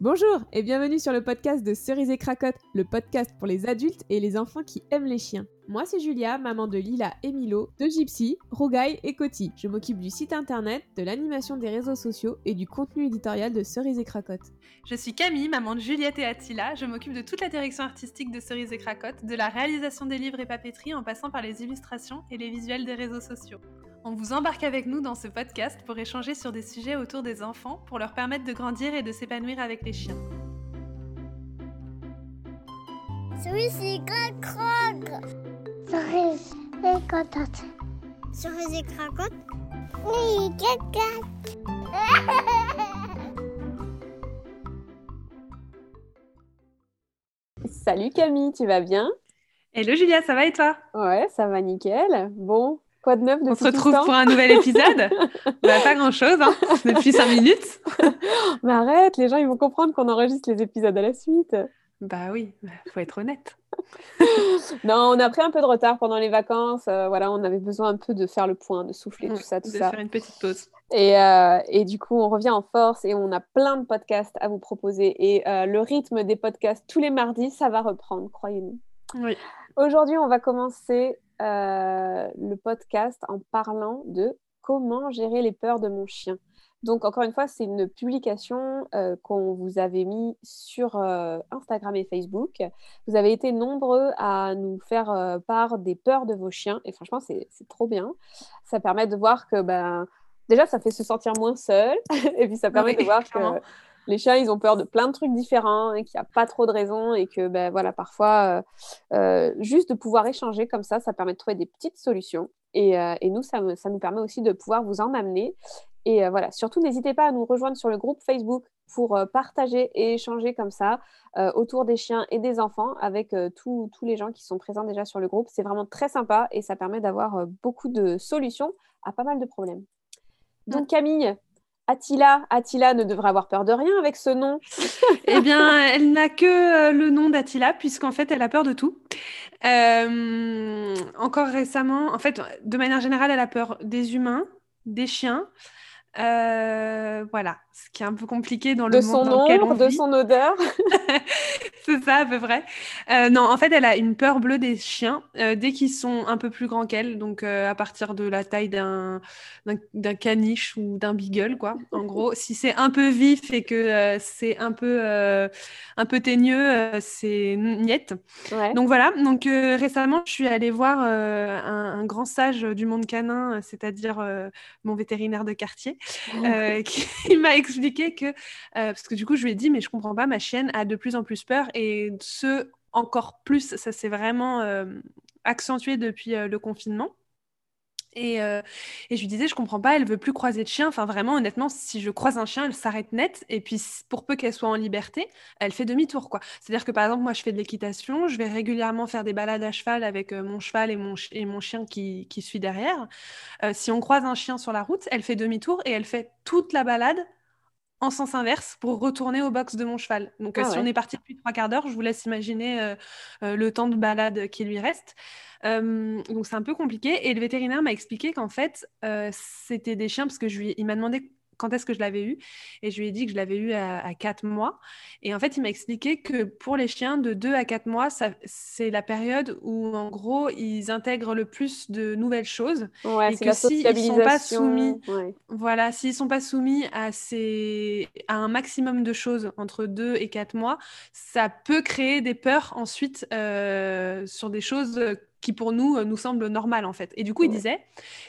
Bonjour et bienvenue sur le podcast de Cerise et Cracotte, le podcast pour les adultes et les enfants qui aiment les chiens. Moi c'est Julia, maman de Lila et Milo, de Gypsy, Rougaille et Coty. Je m'occupe du site internet, de l'animation des réseaux sociaux et du contenu éditorial de Cerise et Cracotte. Je suis Camille, maman de Juliette et Attila. Je m'occupe de toute la direction artistique de Cerise et Cracotte, de la réalisation des livres et papeterie en passant par les illustrations et les visuels des réseaux sociaux. On vous embarque avec nous dans ce podcast pour échanger sur des sujets autour des enfants pour leur permettre de grandir et de s'épanouir avec les chiens. Cerise et cracotte. Cracotte. Oui. Salut Camille, tu vas bien? Hello Julia, ça va et toi? Ouais, ça va nickel. Bon, quoi de neuf depuis On se retrouve pour un nouvel épisode bah, Pas grand-chose, hein, depuis 5 minutes. Mais arrête, les gens ils vont comprendre qu'on enregistre les épisodes à la suite. Bah oui, bah, faut être honnête. Non, on a pris un peu de retard pendant les vacances. euh, voilà, on avait besoin un peu de faire le point, de souffler, Mm, tout ça, tout de ça. faire une petite pause. Et, euh, et du coup, on revient en force et on a plein de podcasts à vous proposer. Et euh, le rythme des podcasts tous les mardis, ça va reprendre, croyez-nous. Oui. Aujourd'hui, on va commencer euh, le podcast en parlant de comment gérer les peurs de mon chien. Donc, encore une fois, c'est une publication euh, qu'on vous avait mis sur euh, Instagram et Facebook. Vous avez été nombreux à nous faire euh, part des peurs de vos chiens. Et franchement, c'est trop bien. Ça permet de voir que, ben, déjà, ça fait se sentir moins seul. et puis, ça permet Oui, de voir que. Les chiens, ils ont peur de plein de trucs différents et qu'il n'y a pas trop de raisons. Et que, ben, voilà, parfois, euh, euh, juste de pouvoir échanger comme ça, ça permet de trouver des petites solutions. Et, euh, et nous, ça, me- ça nous permet aussi de pouvoir vous en amener. Et euh, voilà, surtout, n'hésitez pas à nous rejoindre sur le groupe Facebook pour partager et échanger comme ça autour des chiens et des enfants avec tous les gens qui sont présents déjà sur le groupe. C'est vraiment très sympa et ça permet d'avoir beaucoup de solutions à pas mal de problèmes. Donc Camille, Attila, Attila ne devrait avoir peur de rien avec ce nom. Eh bien, elle n'a que euh, le nom d'Attila, puisqu'en fait, elle a peur de tout. Euh, encore récemment, en fait, de manière générale, elle a peur des humains, des chiens. Euh, voilà, ce qui est un peu compliqué dans le De monde son dans lequel on ombre, de son odeur. C'est ça, à peu près. Euh, non, en fait, elle a une peur bleue des chiens euh, dès qu'ils sont un peu plus grands qu'elle, donc euh, à partir de la taille d'un caniche ou d'un beagle, quoi. En gros, si c'est un peu vif et que c'est un peu un peu teigneux, c'est niette. Ouais. Donc voilà. Donc récemment, je suis allée voir un, un grand sage du monde canin, c'est-à-dire mon vétérinaire de quartier, qui m'a expliqué que, parce que du coup, je lui ai dit, mais je comprends pas, ma chienne a de plus en plus peur et ce encore plus, ça s'est vraiment euh, accentué depuis euh, le confinement. Et, euh, et je lui disais, je comprends pas, elle veut plus croiser de chien. Enfin, vraiment, honnêtement, si je croise un chien, elle s'arrête net. Et puis, pour peu qu'elle soit en liberté, elle fait demi-tour, quoi. C'est-à-dire que, par exemple, moi, je fais de l'équitation, je vais régulièrement faire des balades à cheval avec mon cheval et mon, chien qui, suit derrière. Si on croise un chien sur la route, elle fait demi-tour et elle fait toute la balade en sens inverse pour retourner au box de mon cheval. Donc, euh, Ah si on est parti depuis trois quarts d'heure, je vous laisse imaginer euh, euh, le temps de balade qui lui reste. Euh, donc, c'est un peu compliqué. Et le vétérinaire m'a expliqué qu'en fait, c'était des chiens, parce que je lui, il m'a demandé quand est-ce que je l'avais eu, et je lui ai dit que je l'avais eu à, à 4 mois. Et en fait, il m'a expliqué que pour les chiens de 2 à 4 mois, c'est la période où, en gros, ils intègrent le plus de nouvelles choses. Ouais, et que s'ils sont pas soumis Ouais. voilà, s'ils sont pas soumis à, ces... à un maximum de choses entre 2 et 4 mois, ça peut créer des peurs ensuite euh, sur des choses qui pour nous euh, nous semblent normales en fait. Et du coup, il disait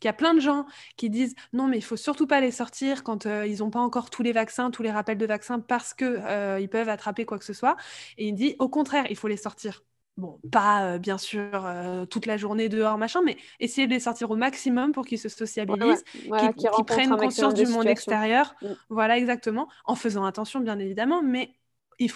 qu'il y a plein de gens qui disent non mais il faut surtout pas les sortir quand euh, ils n'ont pas encore tous les vaccins, tous les rappels de vaccins parce que euh, ils peuvent attraper quoi que ce soit. Et il dit au contraire, il faut les sortir. Bon, pas euh, bien sûr toute la journée dehors, machin, mais essayer de les sortir au maximum pour qu'ils se Ouais, ouais. sociabilisent, Voilà, qui, qui qui rencontre prennent conscience du monde extérieur. Mm. Voilà, exactement. En faisant attention, bien évidemment, mais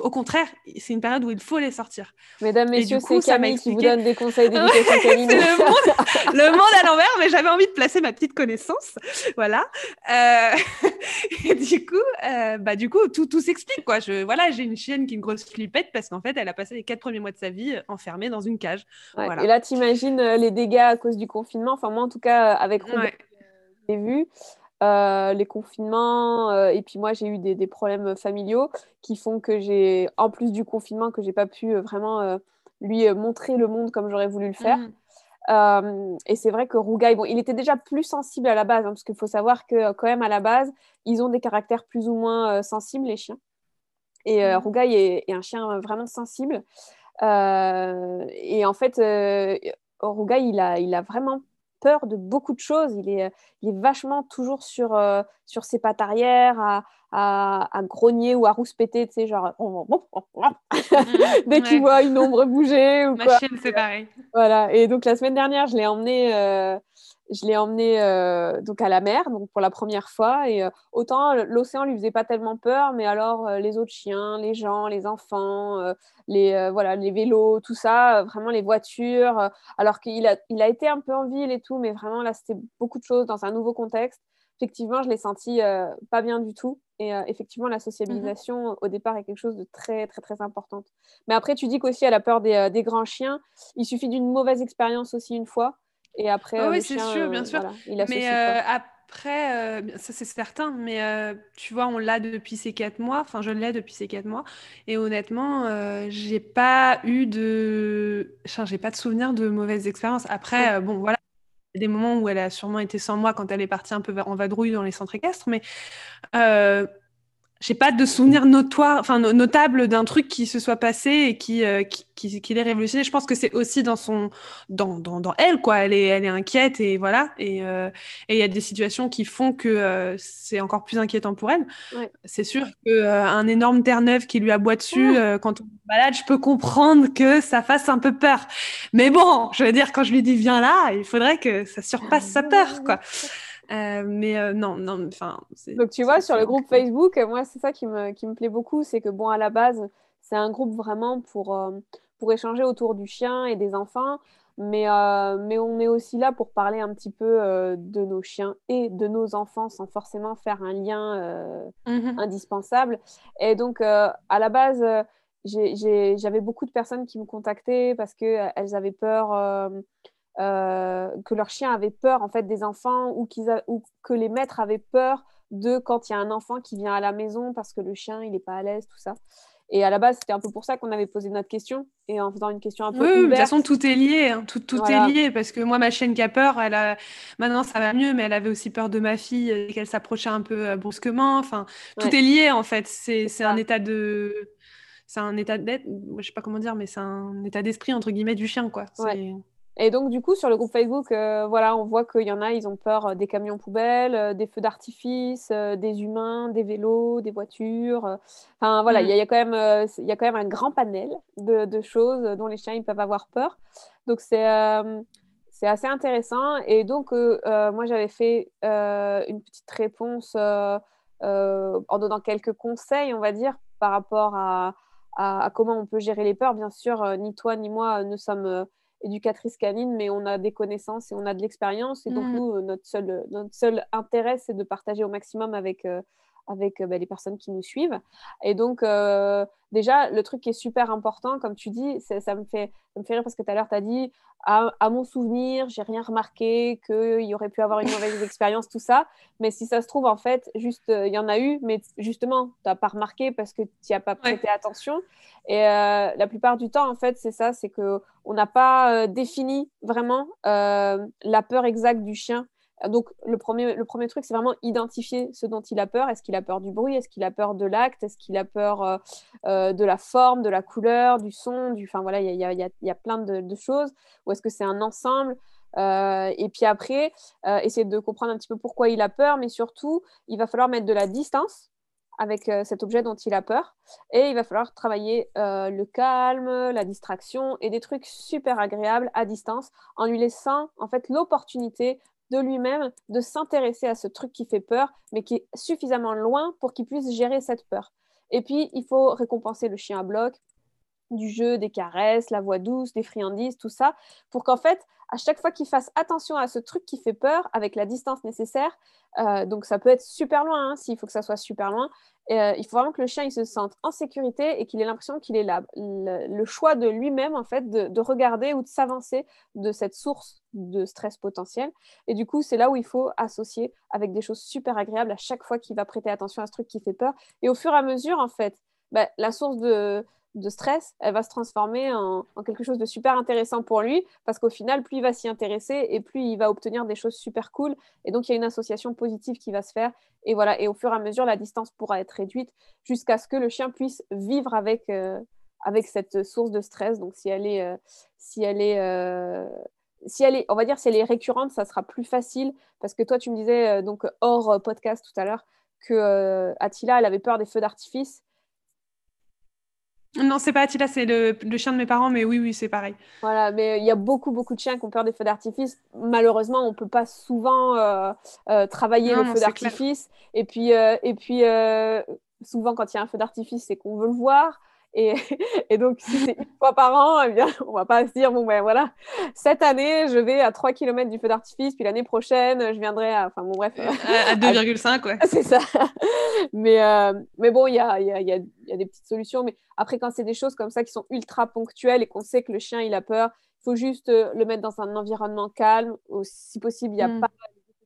au contraire, c'est une période où il faut les sortir. Mesdames, messieurs, c'est Camille qui vous expliqué- donne des conseils d'éducation le monde, le monde à l'envers, mais j'avais envie de placer ma petite connaissance. Voilà. Euh, et du coup, euh, bah, du coup tout, tout s'explique. quoi. Je, voilà, j'ai une chienne qui est une grosse flippette parce qu'en fait, elle a passé les quatre premiers mois de sa vie euh, enfermée dans une cage. Ouais, Voilà. Et là, tu imagines les dégâts à cause du confinement. Enfin, moi, en tout cas, avec Robert, Ouais. j'ai vu. Les confinements, et puis moi j'ai eu des, problèmes familiaux qui font que j'ai, en plus du confinement, que j'ai pas pu vraiment lui montrer le monde comme j'aurais voulu le faire. Mmh. et c'est vrai que Rougaï, bon, il était déjà plus sensible à la base, hein, parce qu'il faut savoir que quand même à la base, ils ont des caractères plus ou moins sensibles, les chiens. Et mmh. Rougaï est, un chien vraiment sensible. et en fait, Rougaï, il a, il a vraiment peur de beaucoup de choses. Il est, il est vachement toujours sur, euh, sur ses pattes arrière, à, à, grogner ou à rouspéter, tu sais, genre dès qu'il voit une ombre bouger. Ou Ma chienne, c'est pareil. Voilà. Et donc la semaine dernière, je l'ai emmené. Euh, je l'ai emmené euh, donc à la mer donc pour la première fois et autant l'océan lui faisait pas tellement peur mais alors les autres chiens les gens les enfants les voilà les vélos tout ça vraiment les voitures alors qu'il a il a été un peu en ville et tout mais vraiment là c'était beaucoup de choses dans un nouveau contexte effectivement, je l'ai senti euh, pas bien du tout. Et euh, effectivement, la sociabilisation, au départ, est quelque chose de très, très, très importante. Mais après, tu dis qu'aussi, elle a peur des, euh, des, grands chiens. Il suffit d'une mauvaise expérience aussi une fois. Et après, oui, c'est sûr, bien sûr. mais après, ça c'est certain, mais tu vois, on l'a depuis ces quatre mois. Enfin, je l'ai depuis ces quatre mois. Et honnêtement, j'ai pas eu de. Enfin, j'ai pas de souvenir de mauvaises expériences. Après, bon, voilà des moments où elle a sûrement été sans moi quand elle est partie un peu en vadrouille dans les centres équestres, mais euh, j'ai pas de souvenir notoire, enfin notable d'un truc qui se soit passé et qui euh, qui, qui, l'ait révolutionné. Je pense que c'est aussi dans son dans, dans, dans, elle quoi. Elle est elle est inquiète et voilà. Et euh, il y a des situations qui font que euh, c'est encore plus inquiétant pour elle. C'est sûr que un énorme terre-neuve qui lui aboie dessus quand on est malade, je peux comprendre que ça fasse un peu peur. Mais bon, je veux dire quand je lui dis viens là, il faudrait que ça surpasse sa peur quoi. Euh, mais euh, non, non, enfin. Donc tu vois, sur le groupe Facebook, moi, c'est ça qui me, qui me plaît beaucoup, c'est que bon, à la base, c'est un groupe vraiment pour, euh, pour échanger autour du chien et des enfants, mais, mais on est aussi là pour parler un petit peu de nos chiens et de nos enfants sans forcément faire un lien mmh indispensable. Et donc, à la base, j'avais beaucoup de personnes qui me contactaient parce qu'elles avaient peur euh, que leurs chiens avaient peur en fait des enfants ou, ou, que les maîtres avaient peur de quand il y a un enfant qui vient à la maison parce que le chien il n'est pas à l'aise, tout ça. Et à la base, c'était un peu pour ça qu'on avait posé notre question. Et en faisant une question un peu. Oui, de toute façon, tout est lié. Hein. Tout, tout est lié. Parce que moi, ma chienne qui a peur, elle a... maintenant, ça va mieux, mais elle avait aussi peur de ma fille et qu'elle s'approchait un peu euh, brusquement. Enfin, tout est lié, en fait. C'est un état de. C'est un état d'être. Je sais pas comment dire, mais c'est un état d'esprit, entre guillemets, du chien, quoi. Et donc, du coup, sur le groupe Facebook, euh, voilà, on voit qu'il y en a, ils ont peur euh, des camions poubelles, euh, des feux d'artifice, des humains, des vélos, des voitures. Enfin, voilà, il y, a quand même, y a quand même un grand panel de, choses dont les chiens ils peuvent avoir peur. Donc, c'est assez intéressant. Et donc, moi, j'avais fait une petite réponse en donnant quelques conseils, on va dire, par rapport à, à comment on peut gérer les peurs. Bien sûr, ni toi ni moi ne sommes éducatrice canine, mais on a des connaissances et on a de l'expérience. Et donc, mmh. nous, euh, notre seul, notre seul intérêt, c'est de partager au maximum avec, euh, avec euh, bah, les personnes qui nous suivent. Et donc, déjà, le truc qui est super important, comme tu dis, ça me, fait, ça me fait rire parce que tout à l'heure, tu as dit à, mon souvenir, j'ai rien remarqué, qu'il y aurait pu avoir une mauvaise expérience, tout ça. Mais si ça se trouve, en fait, juste, il y en a eu, mais justement, tu n'as pas remarqué parce que tu n'y as pas prêté attention. Et euh, la plupart du temps, en fait, c'est ça, c'est qu'on n'a pas euh, défini vraiment euh, la peur exacte du chien. Donc, le premier, le premier truc, c'est vraiment identifier ce dont il a peur. Est-ce qu'il a peur du bruit? Est-ce qu'il a peur de l'acte? Est-ce qu'il a peur euh, euh, de la forme, de la couleur, du son du... Enfin, voilà, il y a, y, a, y a, plein de, choses. Ou est-ce que c'est un ensemble? Euh, Et puis après, essayer de comprendre un petit peu pourquoi il a peur. Mais surtout, il va falloir mettre de la distance avec cet objet dont il a peur. Et il va falloir travailler le calme, la distraction et des trucs super agréables à distance en lui laissant en fait l'opportunité de lui-même de s'intéresser à ce truc qui fait peur, mais qui est suffisamment loin pour qu'il puisse gérer cette peur. Et puis, il faut récompenser le chien à bloc. Du jeu, des caresses, la voix douce, des friandises, tout ça, pour qu'en fait, à chaque fois qu'il fasse attention à ce truc qui fait peur, avec la distance nécessaire, euh, donc ça peut être super loin, hein, s'il faut que ça soit super loin, euh, il faut vraiment que le chien il se sente en sécurité et qu'il ait l'impression qu'il est là, le, choix de lui-même, en fait, de, regarder ou de s'avancer de cette source de stress potentiel. Et du coup, c'est là où il faut associer avec des choses super agréables à chaque fois qu'il va prêter attention à ce truc qui fait peur. Et au fur et à mesure, en fait, bah, la source de, de stress, elle va se transformer en, quelque chose de super intéressant pour lui, parce qu'au final, plus il va s'y intéresser et plus il va obtenir des choses super cool. Et donc, il y a une association positive qui va se faire. Et voilà, et au fur et à mesure, la distance pourra être réduite jusqu'à ce que le chien puisse vivre avec, euh, avec cette source de stress. Donc, si elle est, euh, si elle est euh, si elle est, on va dire, si elle est récurrente, ça sera plus facile parce que toi, tu me disais donc hors podcast tout à l'heure que Attila, elle avait peur des feux d'artifice non, c'est pas Attila, c'est le, chien de mes parents, mais oui, oui, c'est pareil. Voilà, mais il y a beaucoup, beaucoup de chiens qui ont peur des feux d'artifice. Malheureusement, on peut pas souvent euh, euh, travailler le feu d'artifice. Et puis, euh, et puis souvent, quand il y a un feu d'artifice, c'est qu'on veut le voir. Et, donc, si c'est une fois par an, eh bien, on va pas se dire, bon, ben voilà, cette année, je vais à 3 km du feu d'artifice, puis l'année prochaine, je viendrai à. Enfin, bon, bref. À, 2,5, ouais. C'est ça. Mais, euh, mais bon, il y a, y, a, y a, des petites solutions. Mais après, quand c'est des choses comme ça qui sont ultra ponctuelles et qu'on sait que le chien, il a peur, il faut juste euh, le mettre dans un environnement calme. Si possible, il n'y a mm. pas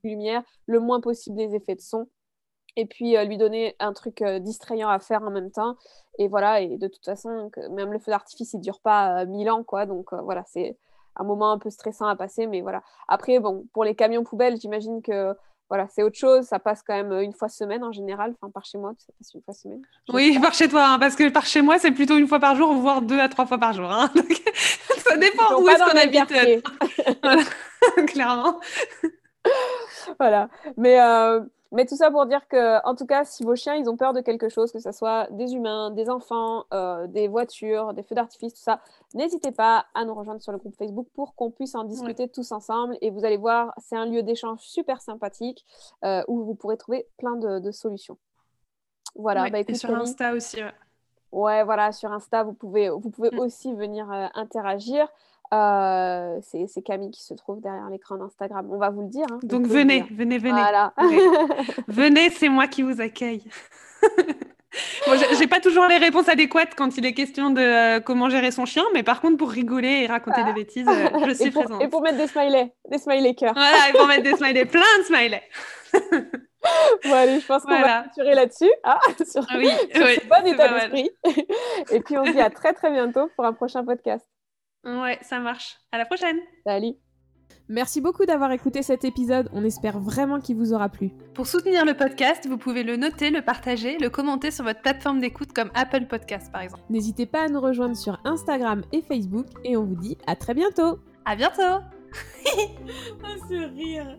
de lumière, le moins possible des effets de son et puis euh, lui donner un truc euh, distrayant à faire en même temps. Et voilà, et de toute façon, même le feu d'artifice, il dure pas euh, mille ans, quoi. Donc voilà, c'est un moment un peu stressant à passer, mais voilà. Après, bon, pour les camions poubelles, j'imagine que voilà, c'est autre chose. Ça passe quand même une fois semaine en général. Enfin, par chez moi, ça passe une fois semaine. Oui, par chez toi, hein, parce que par chez moi, c'est plutôt une fois par jour, voire deux à trois fois par jour. Hein. ça dépend où est-ce qu'on habite. Clairement. voilà. Mais mais tout ça pour dire que, en tout cas, si vos chiens ils ont peur de quelque chose, que ce soit des humains, des enfants, euh, des voitures, des feux d'artifice, tout ça, n'hésitez pas à nous rejoindre sur le groupe Facebook pour qu'on puisse en discuter tous ensemble. Et vous allez voir, c'est un lieu d'échange super sympathique euh, où vous pourrez trouver plein de, solutions. Voilà. Bah, et sur Insta aussi. Ouais. voilà, sur Insta, vous pouvez, vous pouvez mm. aussi venir euh, interagir. Euh, c'est Camille qui se trouve derrière l'écran d'Instagram. On va vous le dire. Hein, Donc venez, venez, venez, venez. c'est moi qui vous accueille. bon, j'ai pas toujours les réponses adéquates quand il est question de euh, comment gérer son chien, mais par contre, pour rigoler et raconter des bêtises, euh, je suis présente. Et pour mettre des smileys, des smileys cœurs. Voilà, et pour mettre des smileys, plein de smileys. bon, allez, je pense qu'on va clôturer là-dessus, ah, sur, oui, oui, bon état d'esprit. et puis, on se dit à très, très bientôt pour un prochain podcast. Ouais, ça marche. À la prochaine. Salut. Merci beaucoup d'avoir écouté cet épisode, on espère vraiment qu'il vous aura plu. Pour soutenir le podcast, vous pouvez le noter, le partager, le commenter sur votre plateforme d'écoute comme Apple Podcast par exemple. N'hésitez pas à nous rejoindre sur Instagram et Facebook et on vous dit à très bientôt. À bientôt. ah, ce rire